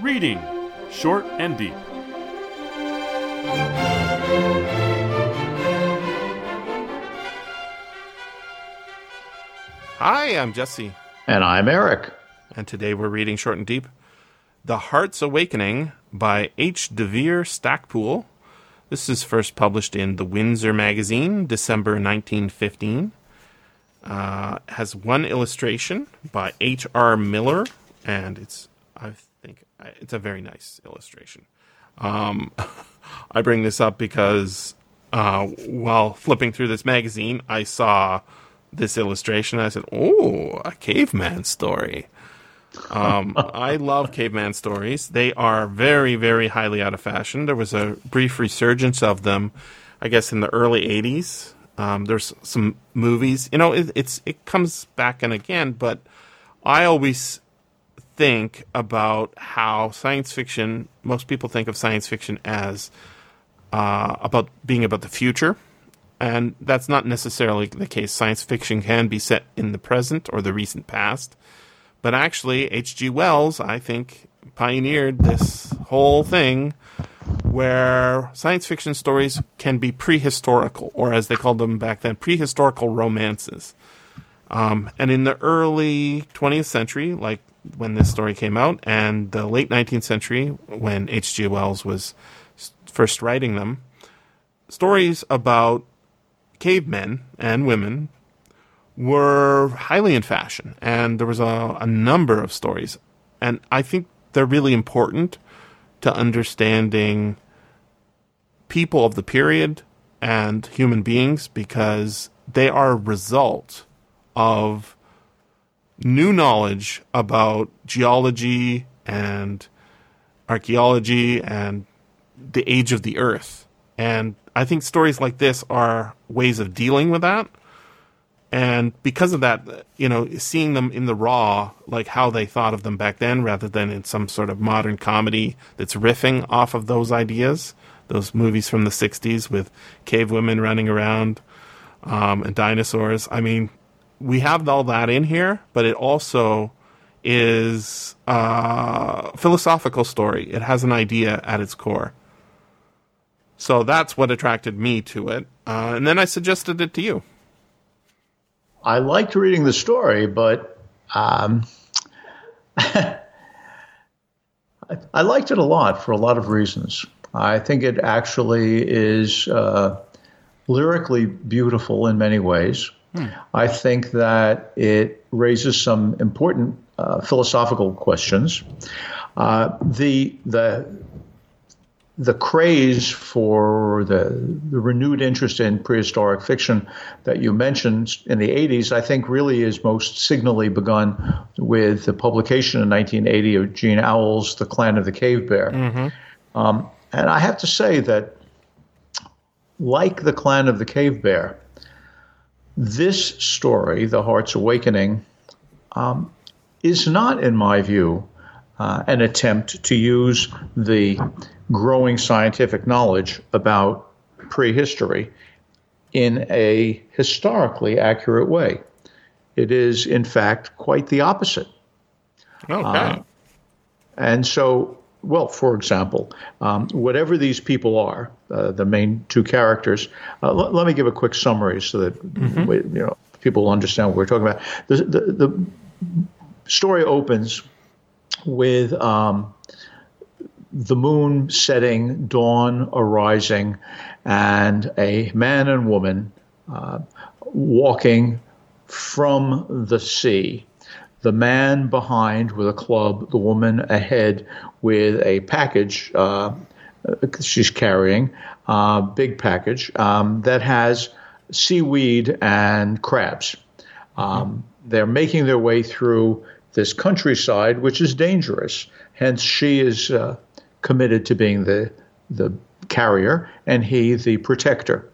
Reading Short and Deep. Hi, I'm Jesse, And I'm Eric. and today we're reading Short and Deep The Heart's Awakening by H. DeVere Stacpoole. This is first published in The Windsor Magazine, December 1915. Uh, has one illustration by H.R. Millar, and it's, I think, it's a very nice illustration. Um, I bring this up because uh, while flipping through this magazine, I saw this illustration. I said, "Oh, a caveman story." Um, I love caveman stories. They are very, very highly out of fashion. There was a brief resurgence of them, I guess, in the early '80s. Um, there's some movies, you know, it, it's it comes back and again, but I always think about how science fiction. Most people think of science fiction as uh, about being about the future, and that's not necessarily the case. Science fiction can be set in the present or the recent past, but actually, H.G. Wells, I think, pioneered this whole thing where science fiction stories can be prehistorical, or as they called them back then, prehistorical romances. Um, and in the early 20th century, like when this story came out, and the late 19th century, when H.G. Wells was first writing them, stories about cavemen and women were highly in fashion. And there was a, a number of stories. And I think they're really important to understanding people of the period and human beings because they are a result of new knowledge about geology and archaeology and the age of the earth. And I think stories like this are ways of dealing with that. And because of that, you know, seeing them in the raw, like how they thought of them back then, rather than in some sort of modern comedy that's riffing off of those ideas, those movies from the 60s with cave women running around um, and dinosaurs. I mean, we have all that in here, but it also is a philosophical story. It has an idea at its core. So that's what attracted me to it. Uh, and then I suggested it to you. I liked reading the story, but um, I liked it a lot for a lot of reasons. I think it actually is uh, lyrically beautiful in many ways. I think that it raises some important uh, philosophical questions. Uh, the the the craze for the, the renewed interest in prehistoric fiction that you mentioned in the 80s, I think really is most signally begun with the publication in 1980 of Jean Auel's The Clan of the Cave Bear. Um, and I have to say that, like The Clan of the Cave Bear, this story, The Heart's Awakening, um, is not, in my view, uh, an attempt to use the growing scientific knowledge about prehistory in a historically accurate way. It is, in fact, quite the opposite. Okay. And so, well, for example, um, whatever these people are, uh, the main two characters. Uh, l- let me give a quick summary so that we, you know people understand what we're talking about. The, the, the story opens with um, the moon setting, dawn arising, and a man and woman uh, walking from the sea. The man behind with a club, the woman ahead with a package uh, she's carrying, a big package um, that has seaweed and crabs. Um, they're making their way through this countryside, which is dangerous. Hence, she is uh, committed to being the the carrier, and he the protector.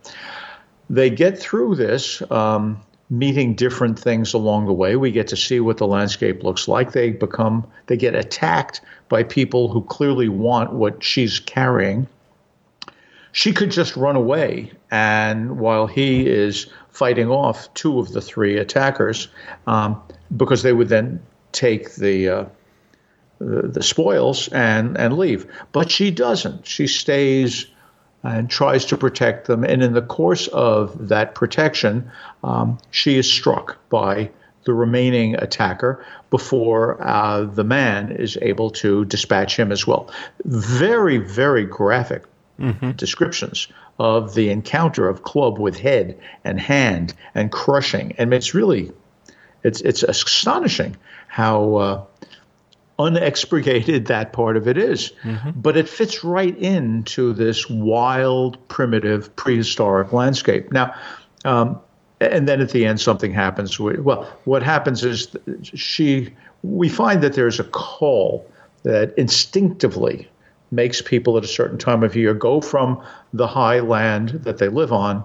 They get through this, um, meeting different things along the way. We get to see what the landscape looks like. They become they get attacked by people who clearly want what she's carrying. She could just run away, and while he is fighting off two of the three attackers, um, because they would then take the uh, the, the spoils and and leave. But she doesn't. She stays and tries to protect them. And in the course of that protection, um, she is struck by the remaining attacker before uh, the man is able to dispatch him as well. Very, very graphic mm-hmm. descriptions of the encounter of club with head and hand and crushing. And it's really, it's it's astonishing how. Uh, unexpurgated that part of it is. Mm-hmm. But it fits right into this wild, primitive, prehistoric landscape. Now, um, and then at the end, something happens. Well, what happens is she. We find that there's a call that instinctively makes people at a certain time of year go from the high land that they live on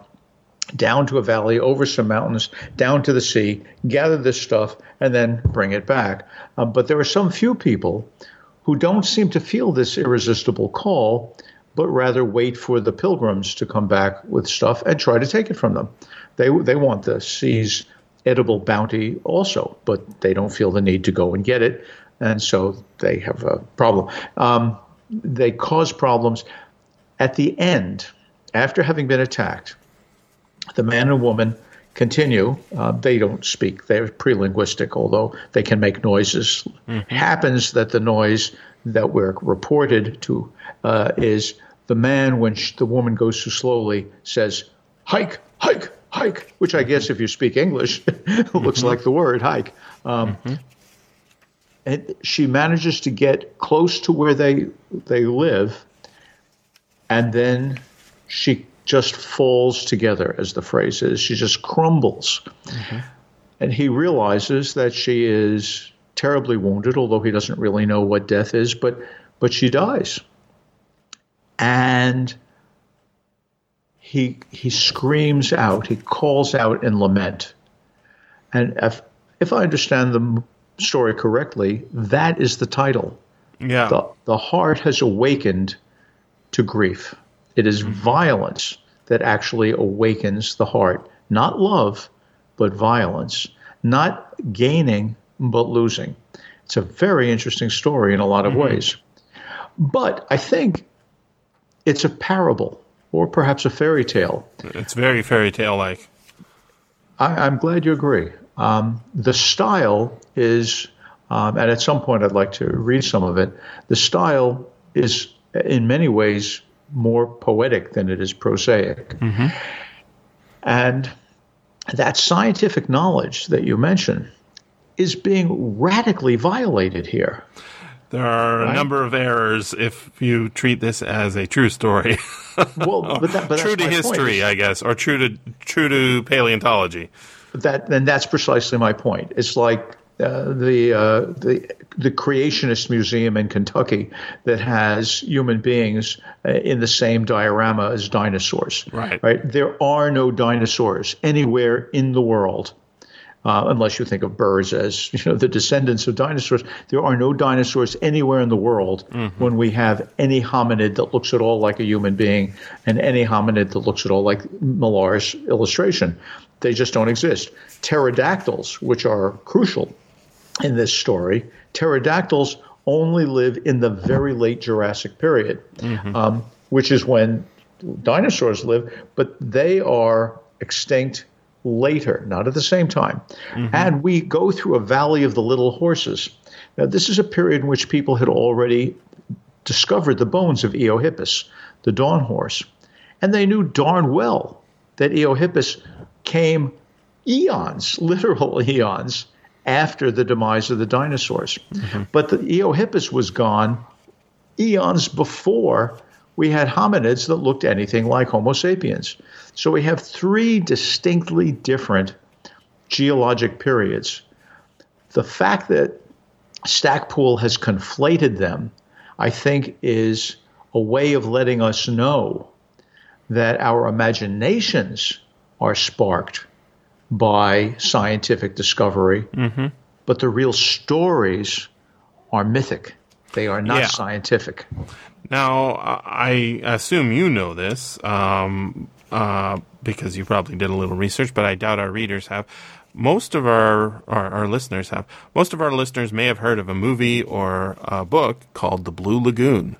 down to a valley, over some mountains, down to the sea, gather this stuff, and then bring it back. Uh, but there are some few people who don't seem to feel this irresistible call, but rather wait for the pilgrims to come back with stuff and try to take it from them. They, they want the sea's edible bounty also, but they don't feel the need to go and get it. And so they have a problem. Um, they cause problems. At the end, after having been attacked, the man and woman continue. Uh, they don't speak. They're pre-linguistic, although they can make noises. Mm-hmm. Happens that the noise that we're reported to uh, is the man, when the woman goes too slowly, says, hike, hike, hike, which I guess if you speak English, looks mm-hmm. like the word hike. Um, mm-hmm. And she manages to get close to where they they live, and then she just falls together, as the phrase is. She just crumbles. Mm-hmm. And he realizes that she is terribly wounded, although he doesn't really know what death is, but, but she dies. And he, he screams out, he calls out in lament. And if, if I understand the story correctly, that is the title. Yeah. The, the heart has awakened to grief. It is violence that actually awakens the heart. Not love, but violence. Not gaining, but losing. It's a very interesting story in a lot of mm-hmm. ways. But I think it's a parable or perhaps a fairy tale. It's very fairy tale like. I'm glad you agree. Um, the style is, um, and at some point I'd like to read some of it. The style is, in many ways, more poetic than it is prosaic. Mm-hmm. And that scientific knowledge that you mentioned is being radically violated here. There are right? a number of errors if you treat this as a true story. well, but that, but true to history, I guess, or true to true to paleontology. That and that's precisely my point. It's like uh, the uh, the the creationist museum in Kentucky that has human beings uh, in the same diorama as dinosaurs. Right. Right. There are no dinosaurs anywhere in the world. Uh, unless you think of birds as you know the descendants of dinosaurs. There are no dinosaurs anywhere in the world mm-hmm. when we have any hominid that looks at all like a human being and any hominid that looks at all like Millar's illustration. They just don't exist. Pterodactyls, which are crucial in this story, pterodactyls only live in the very late Jurassic period, mm-hmm. um, which is when dinosaurs live, but they are extinct later, not at the same time. Mm-hmm. And we go through a valley of the little horses. Now, this is a period in which people had already discovered the bones of Eohippus, the dawn horse. And they knew darn well that Eohippus came eons, literal eons, after the demise of the dinosaurs. Mm-hmm. But the Eohippus was gone eons before we had hominids that looked anything like Homo sapiens. So we have three distinctly different geologic periods. The fact that Stacpoole has conflated them, I think, is a way of letting us know that our imaginations are sparked by scientific discovery, mm-hmm. but the real stories are mythic. They are not yeah. scientific. Now, I assume you know this um, uh, because you probably did a little research, but I doubt our readers have. most of our, our, our listeners have. Most of our listeners may have heard of a movie or a book called The Blue Lagoon.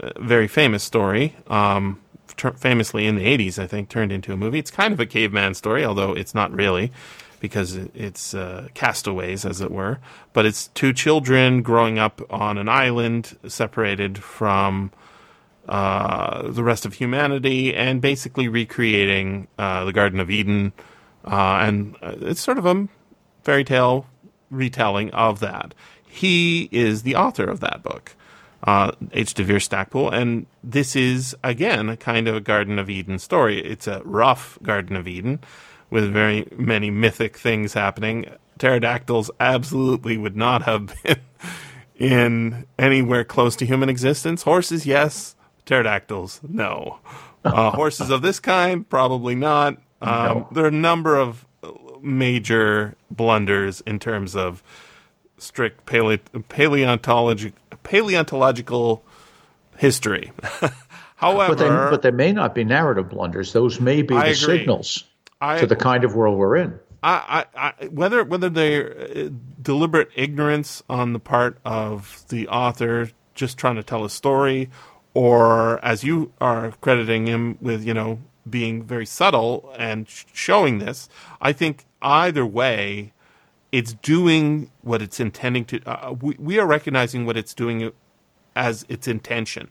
A very famous story. Um, ter- famously in the 80s, I think, turned into a movie. It's kind of a caveman story, although it's not really because it's uh, castaways, as it were. But it's two children growing up on an island separated from uh, the rest of humanity and basically recreating uh, the Garden of Eden. Uh, and uh, it's sort of a fairy tale retelling of that. He is the author of that book, uh, H. DeVere Stacpoole. And this is, again, a kind of a Garden of Eden story. It's a rough Garden of Eden with very many mythic things happening. Pterodactyls absolutely would not have been in anywhere close to human existence. Horses, yes. Pterodactyls, no. Uh, horses of this kind, probably not. Um, No. There are a number of major blunders in terms of strict paleo- paleontology, paleontological history. However, But they, but they may not be narrative blunders. Those may be I the agree. signals I, to the kind of world we're in. I, I, I, whether whether they're uh, deliberate ignorance on the part of the author just trying to tell a story, or as you are crediting him with, you know, being very subtle and sh- showing this, I think either way, it's doing what it's intending to. Uh, we, we are recognizing what it's doing as its intention.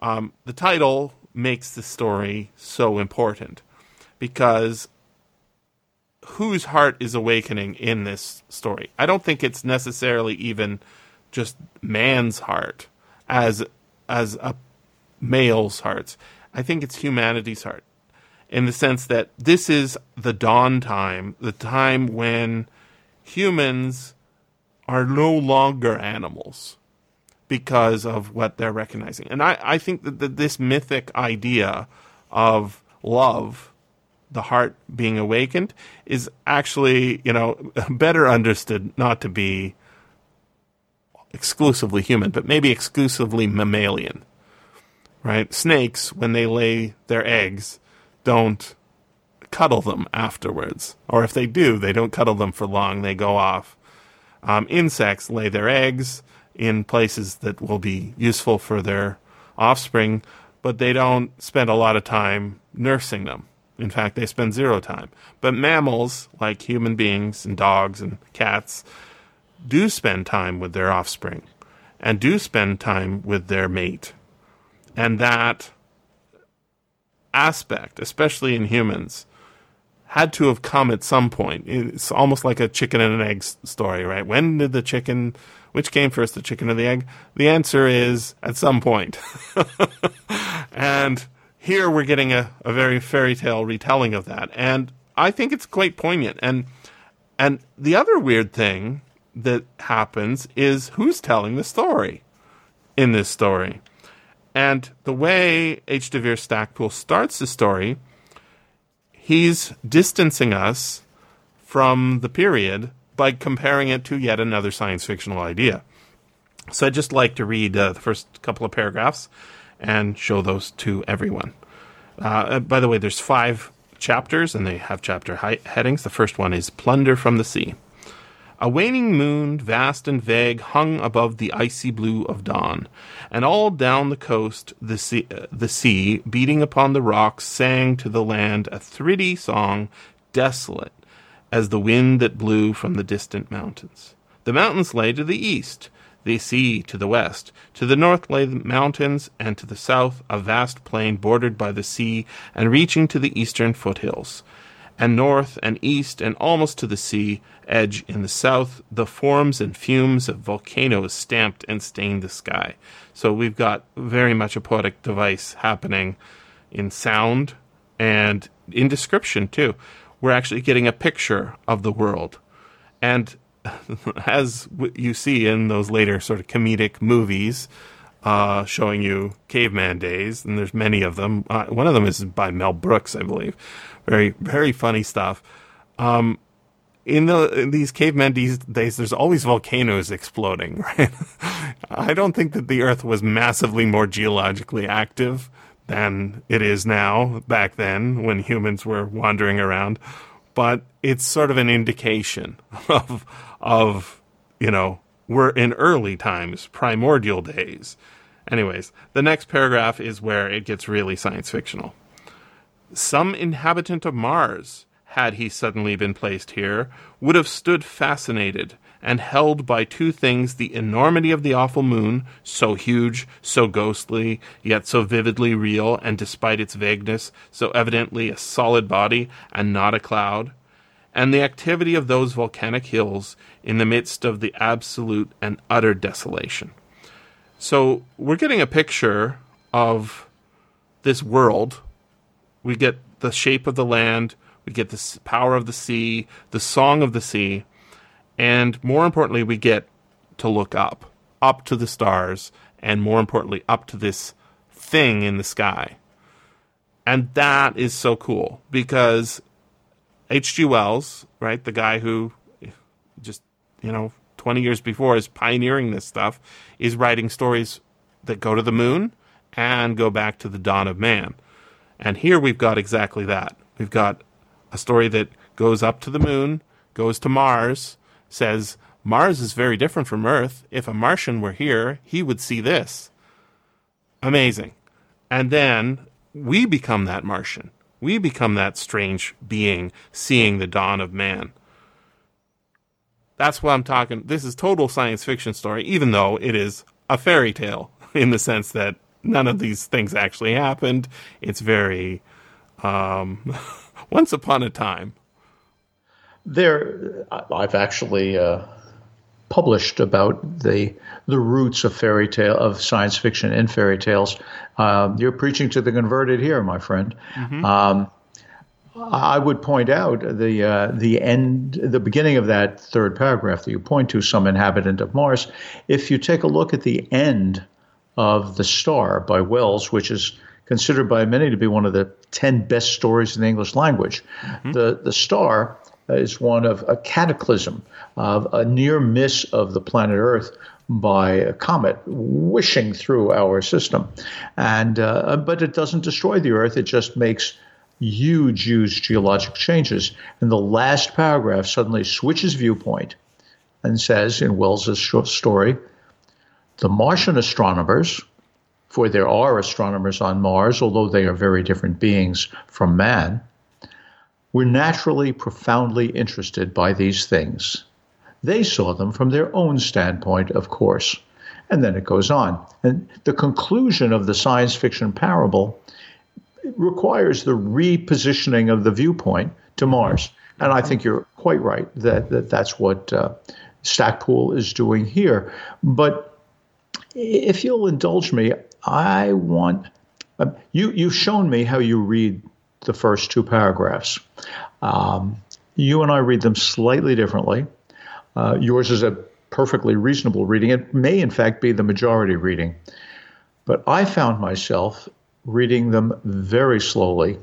Um, the title makes the story so important because whose heart is awakening in this story. I don't think it's necessarily even just man's heart as as a male's hearts. I think it's humanity's heart in the sense that this is the dawn time, the time when humans are no longer animals because of what they're recognizing. And I, I think that, that this mythic idea of love, the heart being awakened, is actually, you know, better understood not to be exclusively human, but maybe exclusively mammalian. Right? Snakes, when they lay their eggs, don't cuddle them afterwards. Or if they do, they don't cuddle them for long, they go off. Um, insects lay their eggs in places that will be useful for their offspring, but they don't spend a lot of time nursing them. In fact, they spend zero time. But mammals, like human beings and dogs and cats, do spend time with their offspring and do spend time with their mate. And that aspect, especially in humans, had to have come at some point. It's almost like a chicken and an egg story, right? When did the chicken, which came first, the chicken or the egg? The answer is at some point. and here we're getting a, a very fairy tale retelling of that. And I think it's quite poignant. And and the other weird thing that happens is who's telling the story in this story. And the way H. DeVere Stacpoole starts the story, he's distancing us from the period by comparing it to yet another science fictional idea. So I'd just like to read uh, the first couple of paragraphs and show those to everyone. Uh, by the way, there's five chapters and they have chapter headings. The first one is Plunder from the Sea. A waning moon, vast and vague, hung above the icy blue of dawn, and all down the coast the sea, the sea, beating upon the rocks, sang to the land a thriddy song, desolate as the wind that blew from the distant mountains. The mountains lay to the east, the sea to the west. To the north lay the mountains, and to the south a vast plain bordered by the sea and reaching to the eastern foothills and north and east and almost to the sea edge in the south, the forms and fumes of volcanoes stamped and stained the sky. So we've got very much a poetic device happening in sound and in description too. We're actually getting a picture of the world. And as you see in those later sort of comedic movies, uh, showing you caveman days, and there's many of them. Uh, one of them is by Mel Brooks, I believe. Very, very funny stuff. Um, in the in these caveman days, there's always volcanoes exploding, right? I don't think that the Earth was massively more geologically active than it is now back then when humans were wandering around. but it's sort of an indication of of you know we're in early times, primordial days. Anyways, the next paragraph is where it gets really science fictional. Some inhabitant of Mars, had he suddenly been placed here, would have stood fascinated and held by two things the enormity of the awful moon, so huge, so ghostly, yet so vividly real, and despite its vagueness, so evidently a solid body and not a cloud, and the activity of those volcanic hills in the midst of the absolute and utter desolation. So we're getting a picture of this world. We get the shape of the land, we get the power of the sea, the song of the sea, and more importantly, we get to look up, up to the stars, and more importantly, up to this thing in the sky. And that is so cool because H.G. Wells, right, the guy who just, you know, 20 years before is pioneering this stuff, is writing stories that go to the moon and go back to the dawn of man. And here we've got exactly that. We've got a story that goes up to the moon, goes to Mars, says Mars is very different from Earth. If a Martian were here, he would see this. Amazing. And then we become that Martian. We become that strange being seeing the dawn of man. That's what I'm talking. This is total science fiction story, even though it is a fairy tale in the sense that none of these things actually happened. It's very um, once upon a time. There, I've actually uh, published about the the roots of fairy tale of science fiction in fairy tales. Um, you're preaching to the converted here, my friend. Mm-hmm. Um, I would point out the uh, the end, the beginning of that third paragraph that you point to, some inhabitant of Mars. If you take a look at the end of the Star by Wells, which is considered by many to be one of the ten best stories in the English language, mm-hmm. the the Star is one of a cataclysm, of a near miss of the planet Earth by a comet wishing through our system, and uh, but it doesn't destroy the Earth. It just makes huge, huge geologic changes. And the last paragraph suddenly switches viewpoint and says in Wells's short story, the Martian astronomers, for there are astronomers on Mars, although they are very different beings from man, were naturally profoundly interested by these things. They saw them from their own standpoint, of course. And then it goes on. And the conclusion of the science fiction parable requires the repositioning of the viewpoint to Mars. And I think you're quite right that, that that's what uh, Stacpoole is doing here. But if you'll indulge me, I want uh, you. You've shown me how you read the first two paragraphs. Um, you and I read them slightly differently. Uh, yours is a perfectly reasonable reading. It may, in fact, be the majority reading. But I found myself reading them very slowly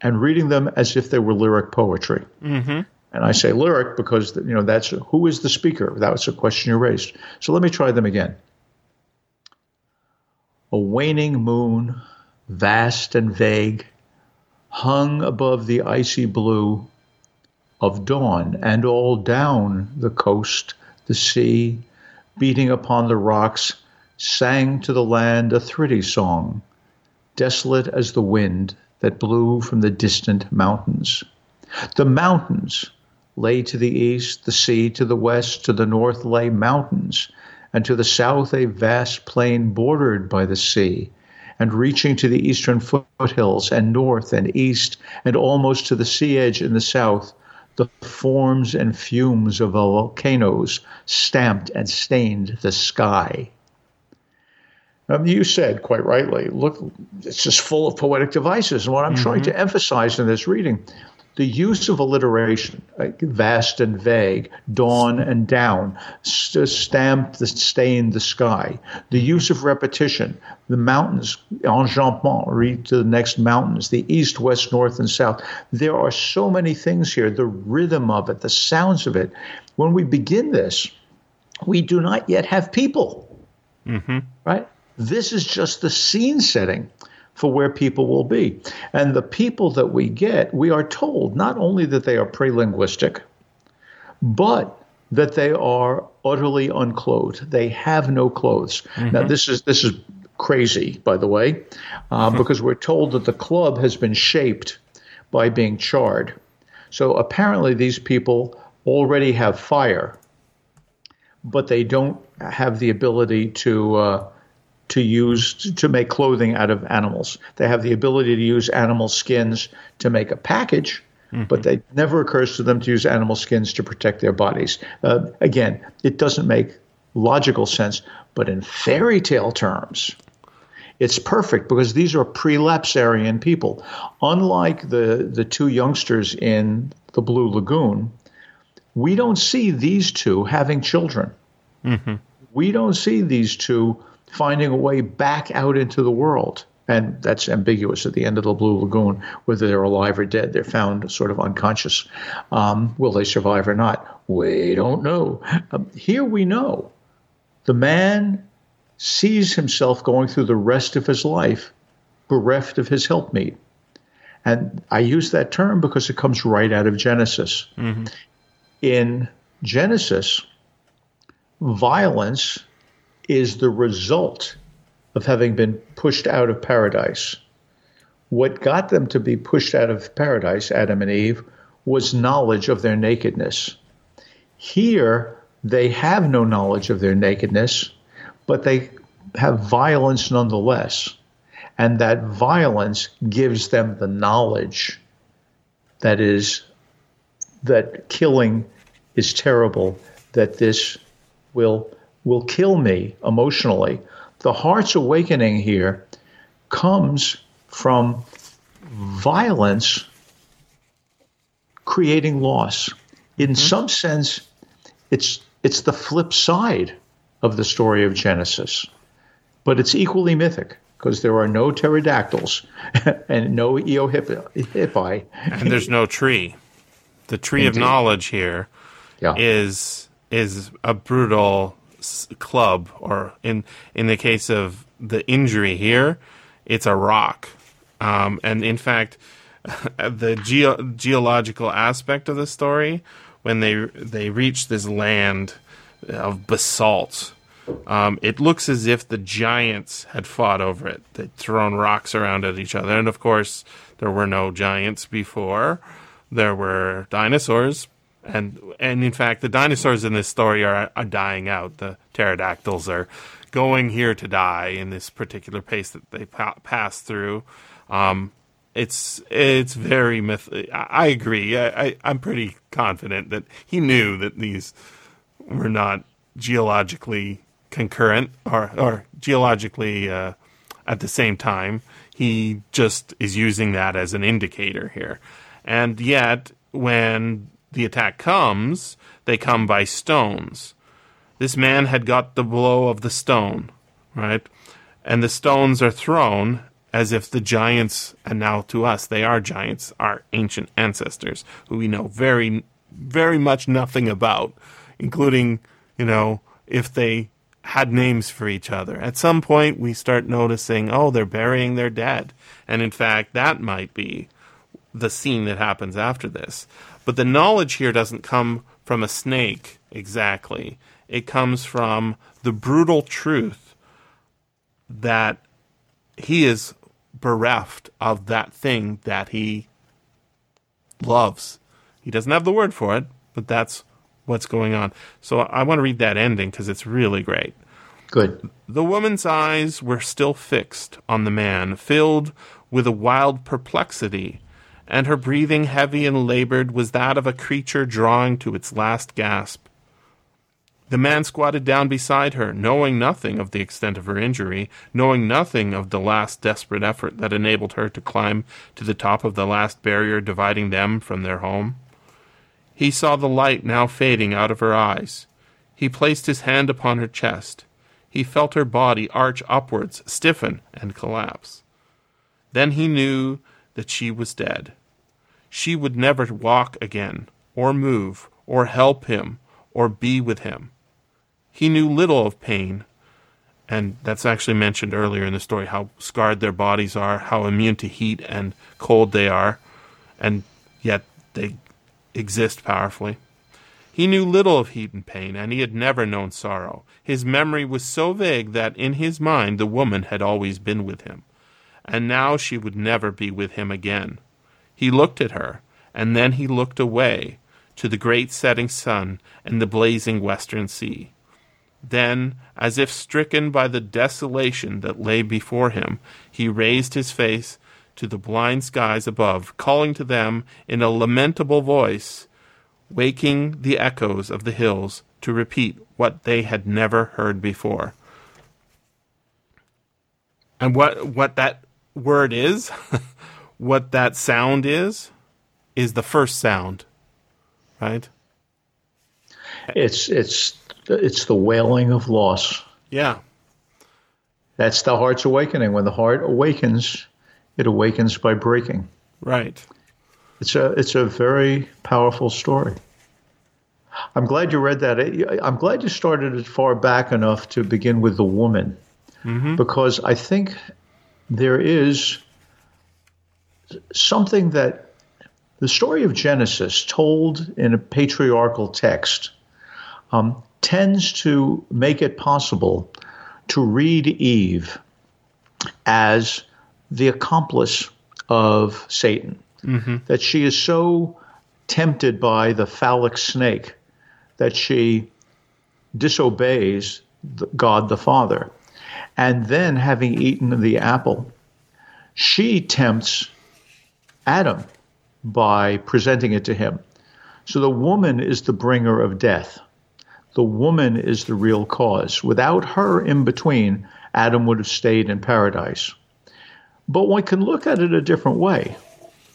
and reading them as if they were lyric poetry. Mm-hmm. And I say lyric because you know that's who is the speaker. That was a question you raised. So let me try them again. A waning moon, vast and vague, hung above the icy blue of dawn, and all down the coast, the sea, beating upon the rocks, sang to the land a thritty song, desolate as the wind that blew from the distant mountains. The mountains lay to the east, the sea to the west, to the north lay mountains, and to the south a vast plain bordered by the sea and reaching to the eastern foothills and north and east and almost to the sea edge in the south, the forms and fumes of the volcanoes stamped and stained the sky. Um, you said quite rightly, look, it's just full of poetic devices. And what I'm mm-hmm. trying to emphasize in this reading the use of alliteration, like vast and vague, dawn and down, st- stamp the stain the sky, the use of repetition, the mountains, enjambment, read to the next mountains, the east, west, north, and south. There are so many things here, the rhythm of it, the sounds of it. When we begin this, we do not yet have people, mm-hmm. right? This is just the scene setting for where people will be. And the people that we get, we are told not only that they are prelinguistic, but that they are utterly unclothed. They have no clothes. Mm-hmm. Now this is this is crazy, by the way, uh, because we're told that the club has been shaped by being charred. So apparently these people already have fire, but they don't have the ability to uh, to use to make clothing out of animals. They have the ability to use animal skins to make a package, mm-hmm. but it never occurs to them to use animal skins to protect their bodies. Uh, again, it doesn't make logical sense, but in fairy tale terms, it's perfect because these are prelapsarian people. Unlike the, the two youngsters in the Blue Lagoon, we don't see these two having children. Mm-hmm. We don't see these two finding a way back out into the world. And that's ambiguous at the end of the Blue Lagoon, whether they're alive or dead. They're found sort of unconscious. Um, will they survive or not? We don't know. Um, here we know. The man sees himself going through the rest of his life bereft of his helpmeet. And I use that term because it comes right out of Genesis. Mm-hmm. In Genesis, violence is the result of having been pushed out of paradise. What got them to be pushed out of paradise, Adam and Eve, was knowledge of their nakedness. Here, they have no knowledge of their nakedness, but they have violence nonetheless. And that violence gives them the knowledge that is that killing is terrible, that this will will kill me emotionally. The heart's awakening here comes from violence creating loss. In mm-hmm. some sense, it's it's the flip side of the story of Genesis, but it's equally mythic because there are no pterodactyls and no eohippi. And there's no tree. The tree Indeed. of knowledge here yeah. is is a brutal club, or in in the case of the injury here, it's a rock. Um, and in fact, the geo- geological aspect of the story, when they they reach this land of basalt, um, it looks as if the giants had fought over it. They'd thrown rocks around at each other, and of course, there were no giants before. There were dinosaurs, and and in fact, the dinosaurs in this story are, are dying out. The pterodactyls are going here to die in this particular pace that they pa- pass through. Um, it's it's very myth. I agree. I, I, I'm pretty confident that he knew that these were not geologically concurrent or or geologically uh, at the same time. He just is using that as an indicator here, and yet when the attack comes, they come by stones. This man had got the blow of the stone, right? And the stones are thrown as if the giants, and now to us, they are giants, our ancient ancestors, who we know very, very much nothing about, including, you know, if they had names for each other. At some point, we start noticing, oh, they're burying their dead. And in fact, that might be the scene that happens after this. But the knowledge here doesn't come from a snake exactly. It comes from the brutal truth that he is bereft of that thing that he loves. He doesn't have the word for it, but that's what's going on. So I want to read that ending because it's really great. Good. The woman's eyes were still fixed on the man, filled with a wild perplexity and her breathing heavy and labored was that of a creature drawing to its last gasp. The man squatted down beside her, knowing nothing of the extent of her injury, knowing nothing of the last desperate effort that enabled her to climb to the top of the last barrier dividing them from their home. He saw the light now fading out of her eyes. He placed his hand upon her chest. He felt her body arch upwards, stiffen, and collapse. Then he knew that she was dead she would never walk again, or move, or help him, or be with him. He knew little of pain, And that's actually mentioned earlier in the story how scarred their bodies are, how immune to heat and cold they are, and yet they exist powerfully. He knew little of heat and pain, and he had never known sorrow. His memory was so vague that in his mind the woman had always been with him, and now she would never be with him again. He looked at her, and then he looked away to the great setting sun and the blazing western sea. Then, as if stricken by the desolation that lay before him, he raised his face to the blind skies above, calling to them in a lamentable voice, waking the echoes of the hills to repeat what they had never heard before. And what what that word is, what that sound is, is the first sound, right? It's it's it's the wailing of loss. Yeah. That's the heart's awakening. When the heart awakens, it awakens by breaking. Right. It's a it's a very powerful story. I'm glad you read that. I'm glad you started as far back enough to begin with the woman, mm-hmm. because I think there is something that the story of Genesis, told in a patriarchal text, um, tends to make it possible to read Eve as the accomplice of Satan. Mm-hmm. That she is so tempted by the phallic snake that she disobeys God the Father. And then, having eaten the apple, she tempts Adam by presenting it to him. So the woman is the bringer of death. The woman is the real cause. Without her in between, Adam would have stayed in paradise. But one can look at it a different way.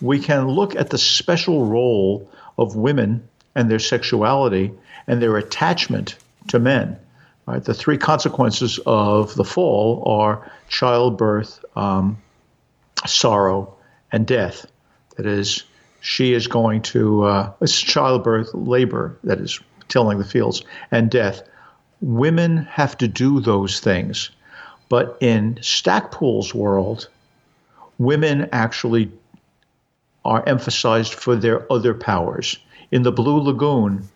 We can look at the special role of women and their sexuality and their attachment to men. Right? The three consequences of the fall are childbirth, um, sorrow, and death. That is, she is going to, uh, it's childbirth, labor, that is, tilling the fields, and death. Women have to do those things. But in Stacpoole's world, women actually are emphasized for their other powers. In the Blue Lagoon,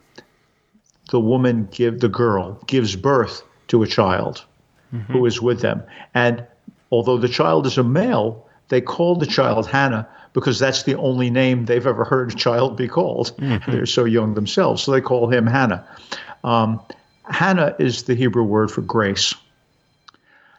the woman give the girl gives birth to a child mm-hmm. who is with them. And although the child is a male, they call the child Hannah because that's the only name they've ever heard a child be called. Mm-hmm. They're so young themselves, so they call him Hannah. Um, Hannah is the Hebrew word for grace.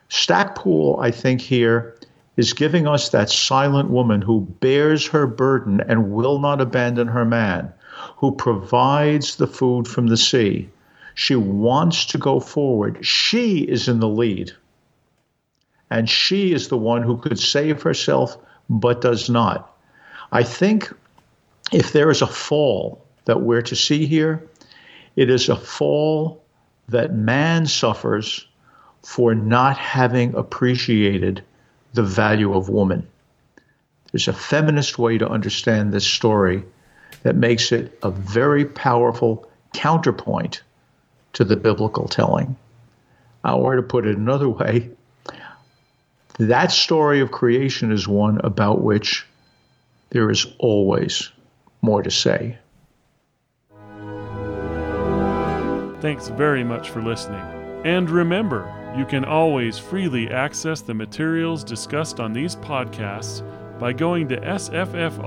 Stacpoole, I think, here is giving us that silent woman who bears her burden and will not abandon her man, who provides the food from the sea. She wants to go forward. She is in the lead. And she is the one who could save herself but does not. I think if there is a fall that we're to see here, it is a fall that man suffers for not having appreciated the value of woman. There's a feminist way to understand this story that makes it a very powerful counterpoint to the biblical telling. Uh, or to put it another way, that story of creation is one about which there is always more to say. Thanks very much for listening. And remember, you can always freely access the materials discussed on these podcasts by going to sffaudio.com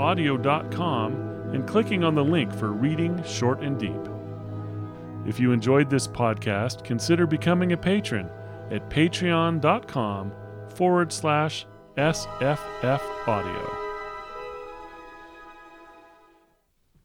and clicking on the link for Reading Short and Deep. If you enjoyed this podcast, consider becoming a patron at patreon.com forward slash SFF audio.